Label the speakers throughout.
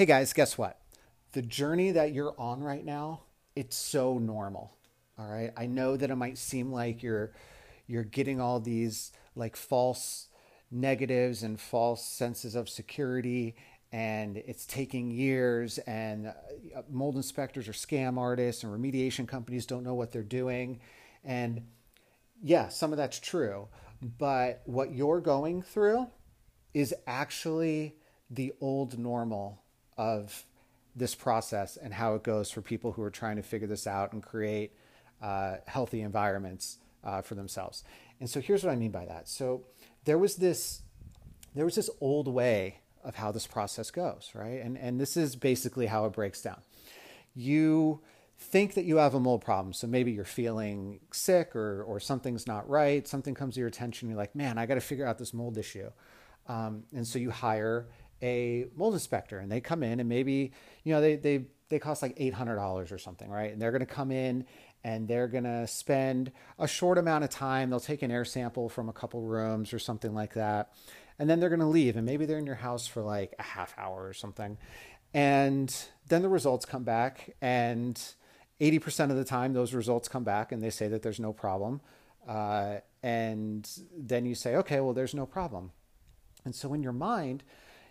Speaker 1: Hey guys, guess what? The journey that you're on right now, it's so normal. All right? I know that it might seem like you're you're getting all these like false negatives and false senses of security and it's taking years and uh, mold inspectors are scam artists and remediation companies don't know what they're doing and yeah some of that's true but what you're going through is actually the old normal of this process and how it goes for people who are trying to figure this out and create uh, healthy environments uh, for themselves. And so here's what I mean by that. So there was this there was this old way of how this process goes, right? And and this is basically how it breaks down. You think that you have a mold problem. So maybe you're feeling sick or or something's not right. Something comes to your attention. You're like, man, I got to figure out this mold issue. Um, and so you hire a mold inspector and they come in and maybe, you know, they, they, they cost like $800 or something, right? And they're going to come in and they're going to spend a short amount of time. They'll take an air sample from a couple rooms or something like that. And then they're going to leave. And maybe they're in your house for like a half hour or something. And then the results come back. And 80% of the time, those results come back and they say that there's no problem. Uh, and then you say, okay, well, there's no problem. And so in your mind,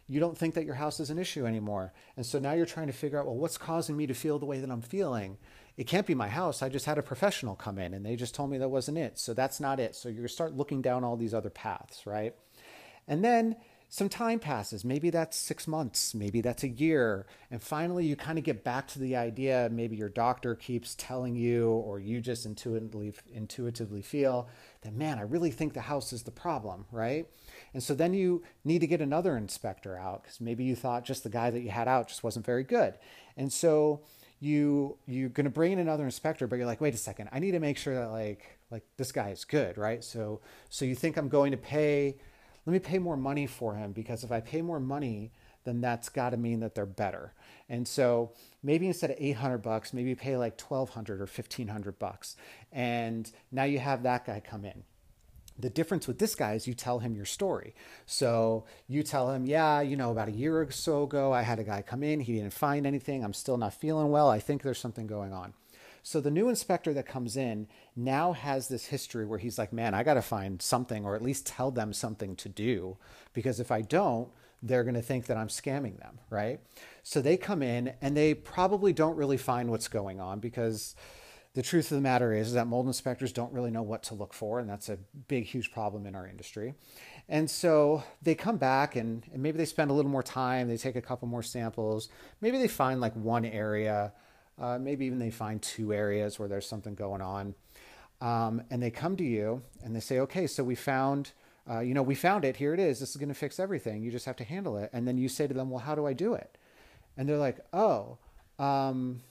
Speaker 1: you don't think that your house is an issue anymore. And so now you're trying to figure out, well, what's causing me to feel the way that I'm feeling? It can't be my house. I just had a professional come in and they just told me that wasn't it. So that's not it. So you start looking down all these other paths, right? And then some time passes. Maybe that's six months, maybe that's a year. And finally, you kind of get back to the idea. Maybe your doctor keeps telling you, or you just intuitively, intuitively feel that, man, I really think the house is the problem, right? And so then you need to get another inspector out because maybe you thought just the guy that you had out just wasn't very good. And so you you're going to bring in another inspector but you're like wait a second i need to make sure that like like this guy is good right? So so you think i'm going to pay let me pay more money for him because if i pay more money then that's got to mean that they're better. And so maybe instead of 800 bucks maybe pay like 1200 or 1500 bucks. And now you have that guy come in the difference with this guy is you tell him your story. So you tell him, yeah, you know, about a year or so ago, I had a guy come in. He didn't find anything. I'm still not feeling well. I think there's something going on. So the new inspector that comes in now has this history where he's like, man, I got to find something or at least tell them something to do because if I don't, they're going to think that I'm scamming them, right? So they come in and they probably don't really find what's going on because the truth of the matter is, is that mold inspectors don't really know what to look for, and that's a big, huge problem in our industry. And so they come back and, and maybe they spend a little more time, they take a couple more samples, maybe they find like one area, uh, maybe even they find two areas where there's something going on. Um, and they come to you and they say, okay, so we found, uh, you know, we found it, here it is, this is going to fix everything, you just have to handle it. And then you say to them, well, how do I do it? And they're like, oh, um,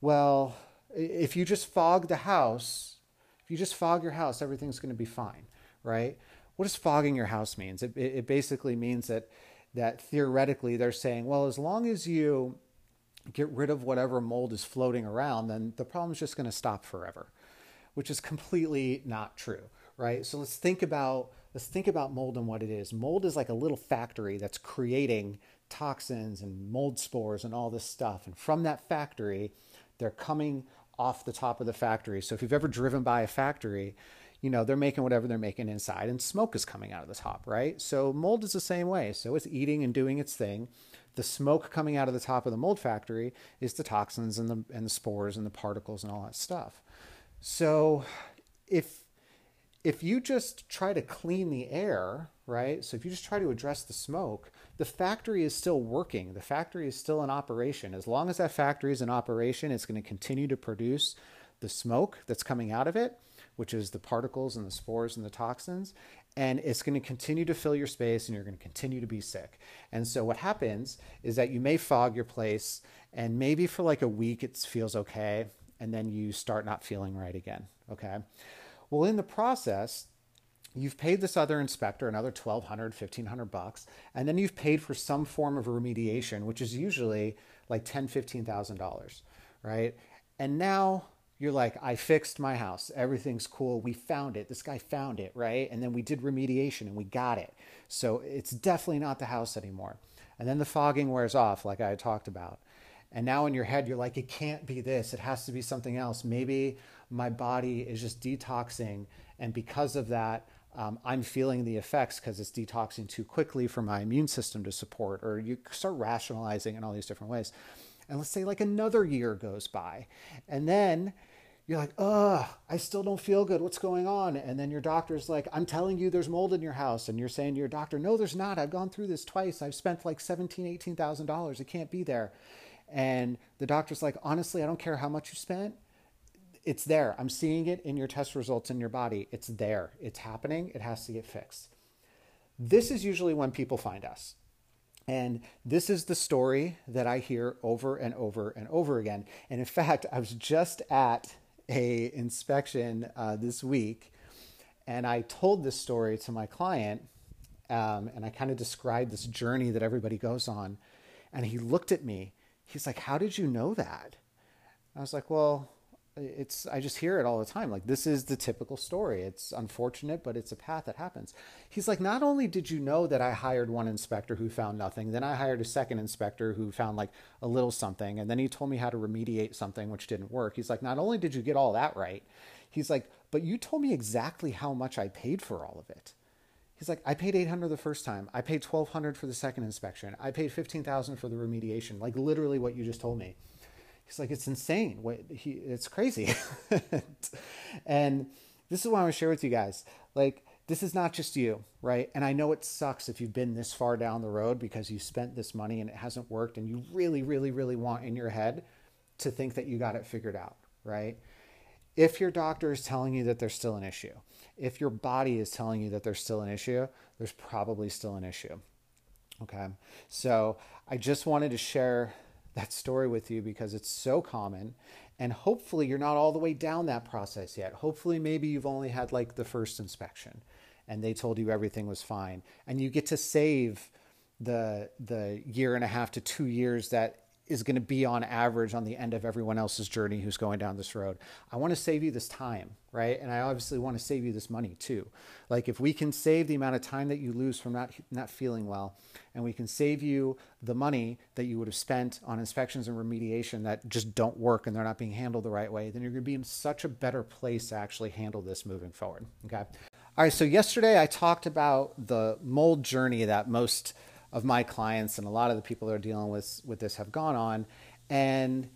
Speaker 1: well, if you just fog the house, if you just fog your house, everything's going to be fine, right? What does fogging your house means? It, it basically means that that theoretically they're saying, well, as long as you get rid of whatever mold is floating around, then the problem is just going to stop forever, which is completely not true, right? So let's think about let's think about mold and what it is. Mold is like a little factory that's creating toxins and mold spores and all this stuff, and from that factory, they're coming off the top of the factory. So if you've ever driven by a factory, you know, they're making whatever they're making inside and smoke is coming out of the top, right? So mold is the same way. So it's eating and doing its thing. The smoke coming out of the top of the mold factory is the toxins and the and the spores and the particles and all that stuff. So if if you just try to clean the air, right? So if you just try to address the smoke, the factory is still working. The factory is still in operation. As long as that factory is in operation, it's going to continue to produce the smoke that's coming out of it. which is the particles and the spores and the toxins. And it's going to continue to fill your space and you're going to continue to be sick. And so, what happens is that you may fog your place, and maybe for like a week it feels okay. And then you start not feeling right again. Okay. Well, in the process, you've paid this other inspector another 1200 1500 bucks and then you've paid for some form of remediation which is usually like 10 15000 dollars right? And now you're like i fixed my house. Everything's cool. We found it. This guy found it right? And then we did remediation and we got it. So it's definitely not the house anymore. And then the fogging wears off like i talked about. And now in your head you're like it can't be this. It has to be something else. Maybe my body is just detoxing. And because of that um, I'm feeling the effects because it's detoxing too quickly for my immune system to support, or you start rationalizing in all these different ways. And let's say like another year goes by, and then you're like, oh, I still don't feel good. What's going on? And then your doctor's like, I'm telling you there's mold in your house. And you're saying to your doctor, no, there's not. I've gone through this twice. I've spent like $17,000, $18,000. It can't be there. And the doctor's like, honestly, I don't care how much you spent it's there. I'm seeing it in your test results in your body. It's there. It's happening. It has to get fixed. This is usually when people find us. And this is the story that I hear over and over and over again. And in fact, I was just at a inspection uh, this week, and I told this story to my client, um, and I kind of described this journey that everybody goes on. And he looked at me. He's like, "How did you know that?" I was like, "Well, it's I just hear it all the time. Like this is the typical story. It's unfortunate, but it's a path that happens. He's like, not only did you know that I hired one inspector who found nothing, then I hired a second inspector who found like a little something, and then he told me how to remediate something which didn't work. He's like, not only did you get all that right, he's like, but you told me exactly how much I paid for all of it. He's like, I paid 800 the first time. I paid 1200 for the second inspection. I paid 15,000 for the remediation. Like literally what you just told me. He's like, it's insane. What he, it's crazy. and this is what I want to share with you guys. Like, this is not just you, right? And I know it sucks if you've been this far down the road because you spent this money and it hasn't worked, and you really, really, really want in your head to think that you got it figured out, right? If your doctor is telling you that there's still an issue, if your body is telling you that there's still an issue, there's probably still an issue. Okay. So I just wanted to share that story with you because it's so common. And hopefully, you're not all the way down that process yet. Hopefully, maybe you've only had like the first inspection and they told you everything was fine. And you get to save the, the year and a half to two years that is going to be on average on the end of everyone else's journey who's going down this road. I want to save you this time, right? And I obviously want to save you this money too. Like if we can save the amount of time that you lose from not not feeling well, and we can save you the money that you would have spent on inspections and remediation that just don't work and they're not being handled the right way, then you're going to be in such a better place to actually handle this moving forward. Okay. All right. So yesterday I talked about the mold journey that most of my clients and a lot of the people that are dealing with with this have gone on. And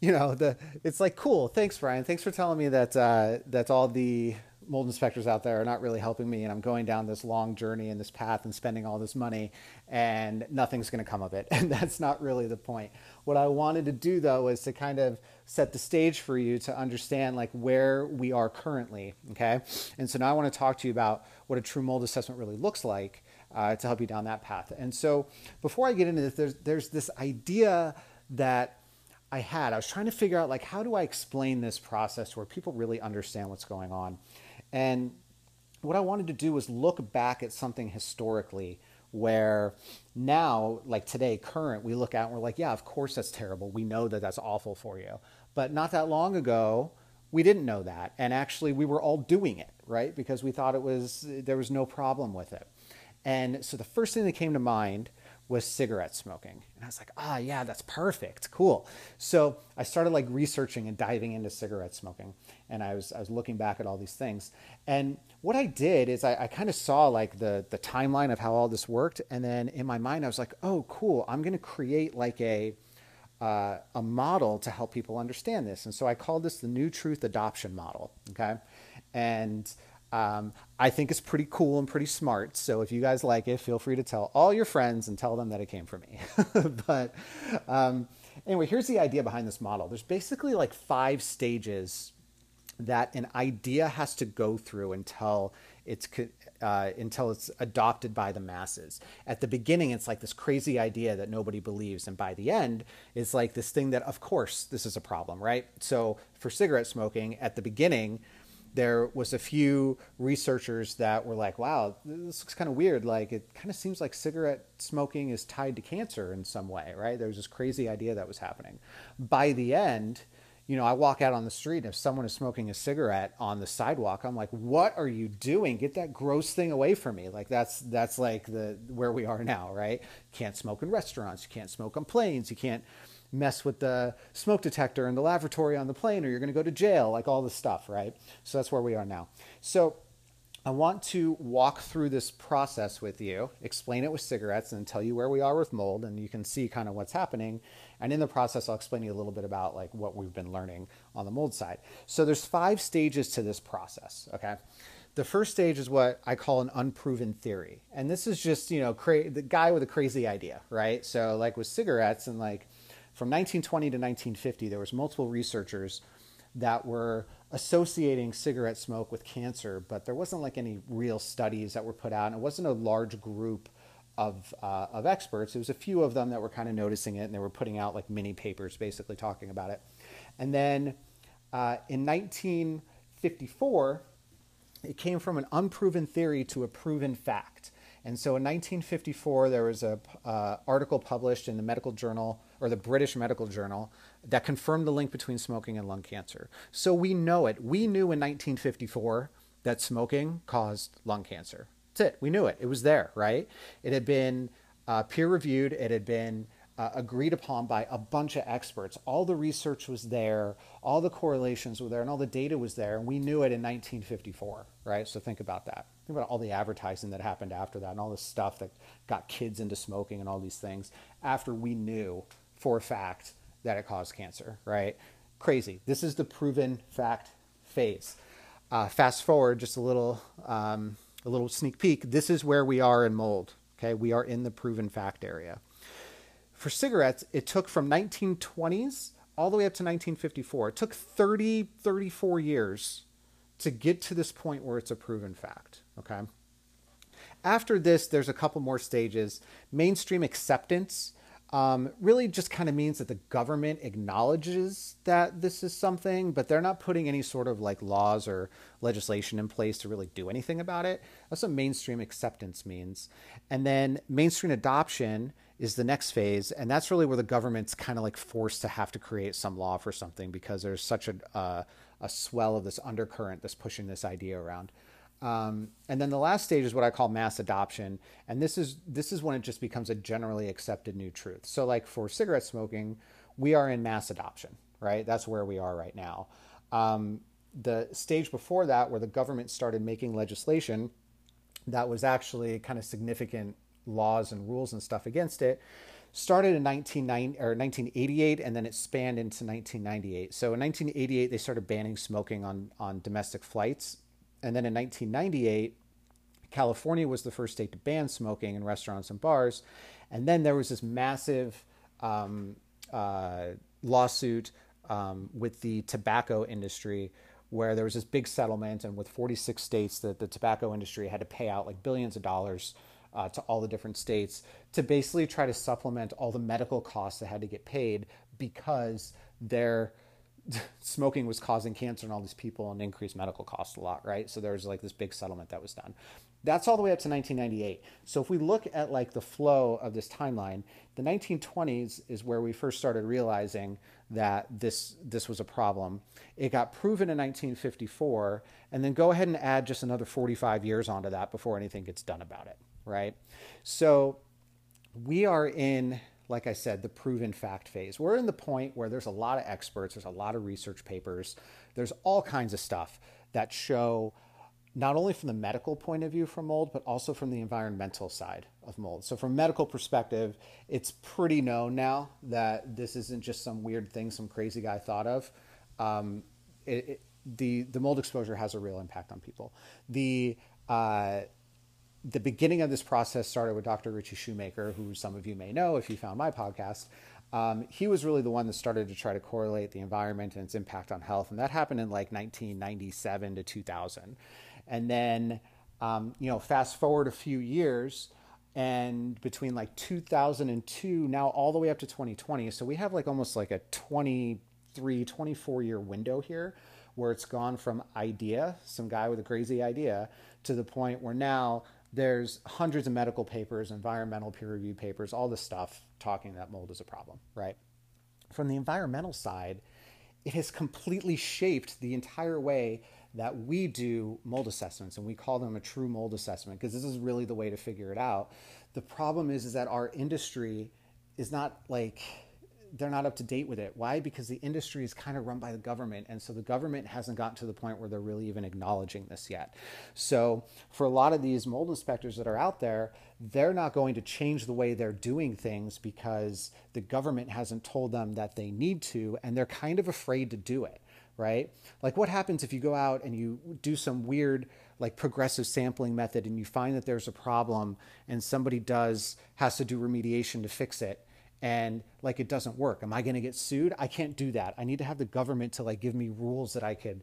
Speaker 1: you know the it's like cool thanks brian thanks for telling me that uh, that all the mold inspectors out there are not really helping me and i'm going down this long journey and this path and spending all this money and nothing's going to come of it. And that's not really the point. What i wanted to do though is to kind of set the stage for you to understand like where we are currently okay? And so now i want to talk to you about what a true mold assessment really looks like uh, to help you down that path. And so before I get into this, there's, there's this idea that I had. I was trying to figure out like how do I explain this process where people really understand what's going on. And what I wanted to do was look back at something historically where now, like today, current, we look at and we're like, yeah, of course that's terrible. We know that that's awful for you. But not that long ago, we didn't know that. And actually, we were all doing it, right? Because we thought it was, there was no problem with it. And so the first thing that came to mind was cigarette smoking. And I was like, ah, yeah, that's perfect. Cool. So I started like researching and diving into cigarette smoking. And I was, I was looking back at all these things. And what I did is I, I kind of saw like the, the timeline of how all this worked. And then in my mind, I was like, oh, cool. I'm going to create like a, uh, a model to help people understand this. And so I called this the New Truth Adoption Model. Okay. And um, I think it's pretty cool and pretty smart. So if you guys like it, feel free to tell all your friends and tell them that it came from me. but um, anyway, here's the idea behind this model. There's basically like five stages that an idea has to go through until it's uh, until it's adopted by the masses. At the beginning, it's like this crazy idea that nobody believes, and by the end, it's like this thing that, of course, this is a problem, right? So for cigarette smoking, at the beginning, there was a few researchers that were like, "Wow, this looks kind of weird. Like it kind of seems like cigarette smoking is tied to cancer in some way, right?" There was this crazy idea that was happening. By the end, you know, I walk out on the street and if someone is smoking a cigarette on the sidewalk, I'm like, "What are you doing? Get that gross thing away from me!" Like that's that's like the where we are now, right? Can't smoke in restaurants. You can't smoke on planes. You can't mess with the smoke detector in the lavatory on the plane, or you're going to go to jail. Like all this stuff, right? So that's where we are now. So I want to walk through this process with you, explain it with cigarettes, and tell you where we are with mold, and you can see kind of what's happening. And in the process, I'll explain to you a little bit about like what we've been learning on the mold side. So there's five stages to this process. Okay. The first stage is what I call an unproven theory, and this is just you know cra- the guy with a crazy idea, right? So like with cigarettes and like from 1920 to 1950, there was multiple researchers that were associating cigarette smoke with cancer, but there wasn't like any real studies that were put out, and it wasn't a large group of uh, of experts. It was a few of them that were kind of noticing it, and they were putting out like mini papers, basically talking about it. And then uh, in 1954, it came from an unproven theory to a proven fact. And so in 1954, there was a uh, article published in the medical journal or the British Medical Journal that confirmed the link between smoking and lung cancer. So we know it. We knew in 1954 that smoking caused lung cancer. That's it. We knew it. It was there, right? It had been uh, peer reviewed. It had been uh, agreed upon by a bunch of experts. All the research was there, all the correlations were there, and all the data was there, and we knew it in 1954, right? So think about that. Think about all the advertising that happened after that, and all the stuff that got kids into smoking and all these things after we knew for a fact that it caused cancer, right? Crazy. This is the proven fact phase. Uh, fast forward just a little, um, a little sneak peek. This is where we are in mold. Okay, we are in the proven fact area for cigarettes, it took from 1920s all the way up to 1954. It took 30, 34 years to get to this point where it's a proven fact. Okay. After this, there's a couple more stages. Mainstream acceptance um, really just kind of means that the government acknowledges that this is something, but they're not putting any sort of like laws or legislation in place to really do anything about it. That's what mainstream acceptance means. And then mainstream adoption is the next phase, and that's really where the government's kind of like forced to have to create some law for something because there's such a uh, a swell of this undercurrent that's pushing this idea around. Um, and then the last stage is what I call mass adoption, and this is this is when it just becomes a generally accepted new truth. So, like for cigarette smoking, we are in mass adoption, right? That's where we are right now. Um, the stage before that, where the government started making legislation that was actually kind of significant laws and rules and stuff against it started in 1990 or 1988 and then it spanned into 1998 so in 1988 they started banning smoking on on domestic flights and then in 1998 california was the first state to ban smoking in restaurants and bars. And then there was this massive um, uh, lawsuit um, with the tobacco industry where there was this big settlement and with 46 states that the tobacco industry had to pay out like billions of dollars uh, to all the different states to basically try to supplement all the medical costs that had to get paid because their smoking was causing cancer in all these people and increased medical costs a lot, right? So there was like this big settlement that was done. That's all the way up to 1998. So if we look at like the flow of this timeline, the 1920s is where we first started realizing that this this was a problem. It got proven in 1954, and then go ahead and add just another 45 years onto that before anything gets done about it right? So we are in, like I said, the proven fact phase. We're in the point where there's a lot of experts, there's a lot of research papers, there's all kinds of stuff that show not only from the medical point of view from mold, but also from the environmental side of mold. So, from medical perspective, it's pretty known now that this isn't just some weird thing some crazy guy thought of. Um, it, it, the the mold exposure has a real impact on people. The uh, the beginning of this process started with Dr. Ritchie Shoemaker, who some of you may know if you found my podcast. Um, he was really the one that started to try to correlate the environment and its impact on health, and that happened in like 1997 to 2000. And then, um, you know, fast forward a few years, and between like 2002 now all the way up to 2020, so we have like almost like a 23, 24 year window here where it's gone from idea, some guy with a crazy idea, to the point where now there's hundreds of medical papers, environmental peer reviewed papers, all this stuff talking that mold is a problem, right? From the environmental side, it has completely shaped the entire way that we do mold assessments and we call them a true mold assessment because this is really the way to figure it out. The problem is is that our industry is not like they're not up to date with it. Why? Because the industry is kind of run by the government. And so the government hasn't gotten to the point where they're really even acknowledging this yet. So for a lot of these mold inspectors that are out there, they're not going to change the way they're doing things because the government hasn't told them that they need to. And they're kind of afraid to do it, right? Like what happens if you go out and you do some weird, like progressive sampling method and you find that there's a problem and somebody does has to do remediation to fix it and like it doesn't work. Am i going to get sued? I can't do that. I need to have the government to like give me rules that i could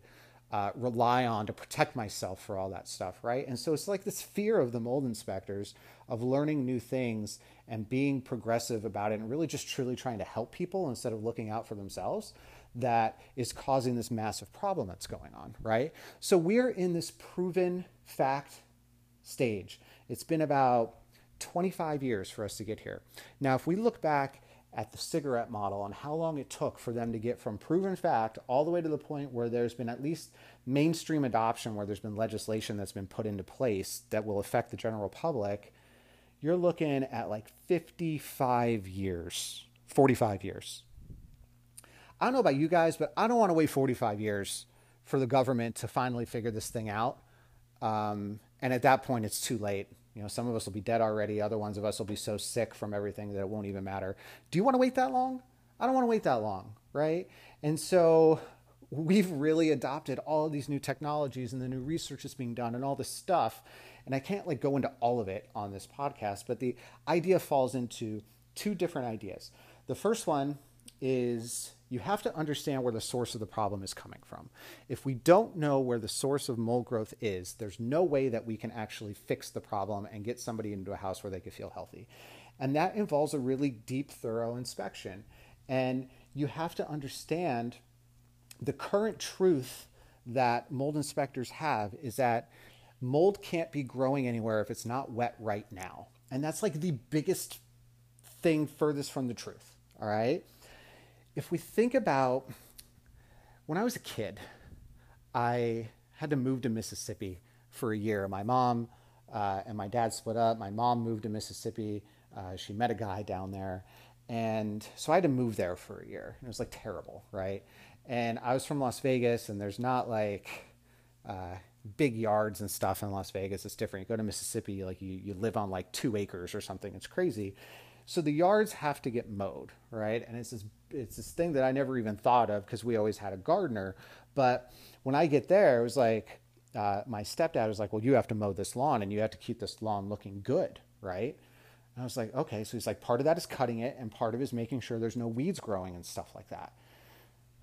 Speaker 1: uh, rely on to protect myself for all that stuff right? And so it's like this fear of the mold inspectors of learning new things and being progressive about it and really just truly trying to help people instead of looking out for themselves that is causing this massive problem that's going on right? So we're in this proven fact stage. It's been about 25 years for us to get here. Now, if we look back at the cigarette model and how long it took for them to get from proven fact all the way to the point where there's been at least mainstream adoption, where there's been legislation that's been put into place that will affect the general public, you're looking at like 55 years, 45 years. I don't know about you guys, but I don't want to wait 45 years for the government to finally figure this thing out. Um, and at that point, it's too late. You know, some of us will be dead already. Other ones of us will be so sick from everything that it won't even matter. Do you want to wait that long? I don't want to wait that long, right? And so we've really adopted all of these new technologies and the new research that's being done and all this stuff. And I can't like go into all of it on this podcast, but the idea falls into two different ideas. The first one is you have to understand where the source of the problem is coming from. If we don't know where the source of mold growth is, there's no way that we can actually fix the problem and get somebody into a house where they can feel healthy. And that involves a really deep, thorough inspection. And you have to understand the current truth that mold inspectors have is that mold can't be growing anywhere if it's not wet right now. And that's like the biggest thing furthest from the truth. All right if we think about when I was a kid, I had to move to Mississippi for a year. My mom uh, and my dad split up. My mom moved to Mississippi. Uh, she met a guy down there. And so I had to move there for a year. It was like terrible, right? And I was from Las Vegas, and there's not like uh, big yards and stuff in Las Vegas. It's different. You go to Mississippi, like you, you live on like two acres or something. It's crazy. So the yards have to get mowed, right? And it's this it's this thing that I never even thought of because we always had a gardener. But when I get there, it was like uh, my stepdad was like, "Well, you have to mow this lawn and you have to keep this lawn looking good, right?" And I was like, "Okay." So he's like, "Part of that is cutting it, and part of it is making sure there's no weeds growing and stuff like that."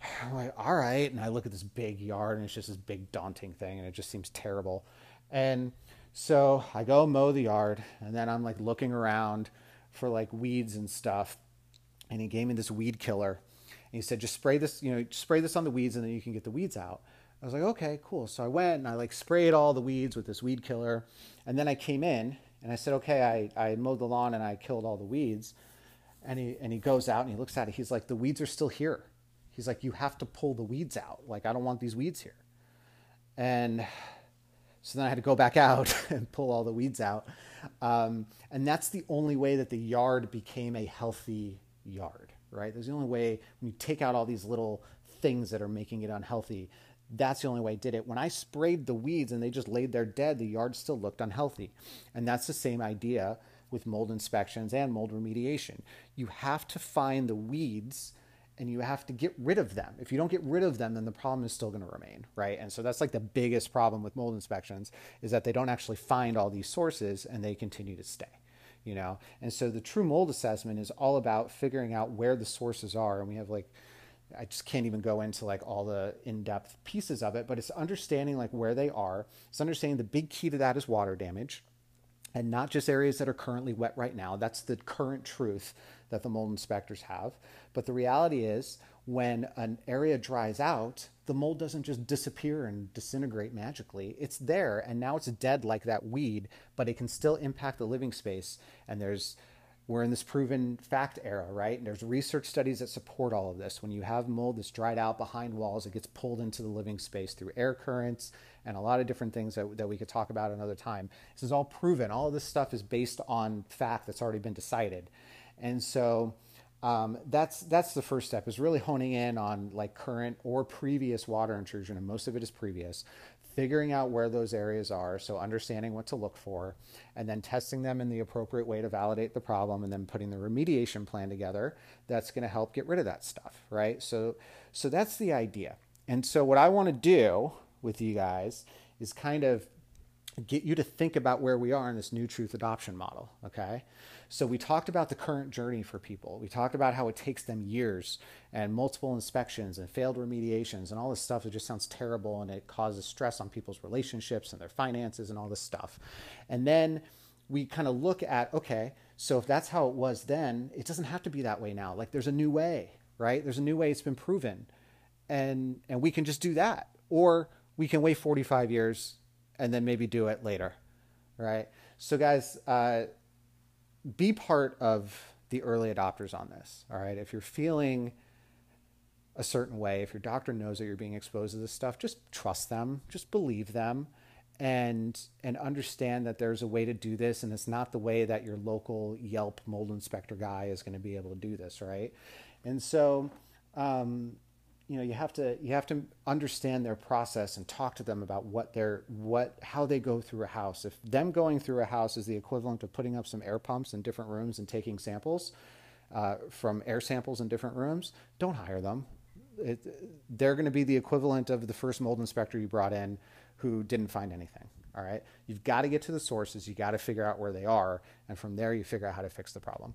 Speaker 1: I'm like, "All right." And I look at this big yard, and it's just this big daunting thing, and it just seems terrible. And so I go mow the yard, and then I'm like looking around for like weeds and stuff and he gave me this weed killer. And he said, just spray this, you know, spray this on the weeds and then you can get the weeds out. I was like, okay, cool. So I went and I like sprayed all the weeds with this weed killer. And then I came in and I said, okay, I, I mowed the lawn and I killed all the weeds. And he, and he goes out and he looks at it. He's like, the weeds are still here. He's like, you have to pull the weeds out. Like, I don't want these weeds here. And so then I had to go back out and pull all the weeds out. Um, and that's the only way that the yard became a healthy yard, right? There's the only way when you take out all these little things that are making it unhealthy. That's the only way I did it. When I sprayed the weeds and they just laid there dead, the yard still looked unhealthy. And that's the same idea with mold inspections and mold remediation. You have to find the weeds and you have to get rid of them. If you don't get rid of them, then the problem is still going to remain, right? And so that's like the biggest problem with mold inspections is that they don't actually find all these sources and they continue to stay. you know. And so the true mold assessment is all about figuring out where the sources are, and we have like I just can't even go into like all the in-depth pieces of it, but it's understanding like where they are. It's understanding the big key to that is water damage and not just areas that are currently wet right now. That's the current truth that the mold inspectors have. But the reality is when an area dries out, the mold doesn't just disappear and disintegrate magically. It's there and now it's dead like that weed, but it can still impact the living space and there's we're in this proven fact era, right? And there's research studies that support all of this. When you have mold that's dried out behind walls, it gets pulled into the living space through air currents and a lot of different things that, that we could talk about another time. This is all proven. All of this stuff is based on fact that's already been decided. And so um, that's that's the first step is really honing in on like current or previous water intrusion, and most of it is previous figuring out where those areas are, so understanding what to look for, and then testing them in the appropriate way to validate the problem, and then putting the remediation plan together that's going to help get rid of that stuff, right? So, so that's the idea. And so, what I want to do with you guys is kind of get you to think about where we are in this new truth adoption model, okay? So we talked about the current journey for people. We talked about how it takes them years and multiple inspections and failed remediations and all this stuff. It just sounds terrible and it causes stress on people's relationships and their finances and all this stuff. And then we kind of look at okay, so if that's how it was then, it doesn't have to be that way now. Like there's a new way, right? There's a new way it's been proven. And and we can just do that. Or we can wait 45 years and then maybe do it later, right? So guys, uh, be part of the early adopters on this. All right. If you're feeling a certain way, if your doctor knows that you're being exposed to this stuff, just trust them, just believe them and and understand that there's a way to do this and it's not the way that your local Yelp mold inspector guy is going to be able to do this, right? And so um, you know you have to you have to understand their process and talk to them about what their what how they go through a house. If them going through a house is the equivalent of putting up some air pumps in different rooms and taking samples uh, from air samples in different rooms don't hire them. It, they're going to be the equivalent of the first mold inspector you brought in who didn't find anything all right? You've got to get to the sources you got to figure out where they are and from there you figure out how to fix the problem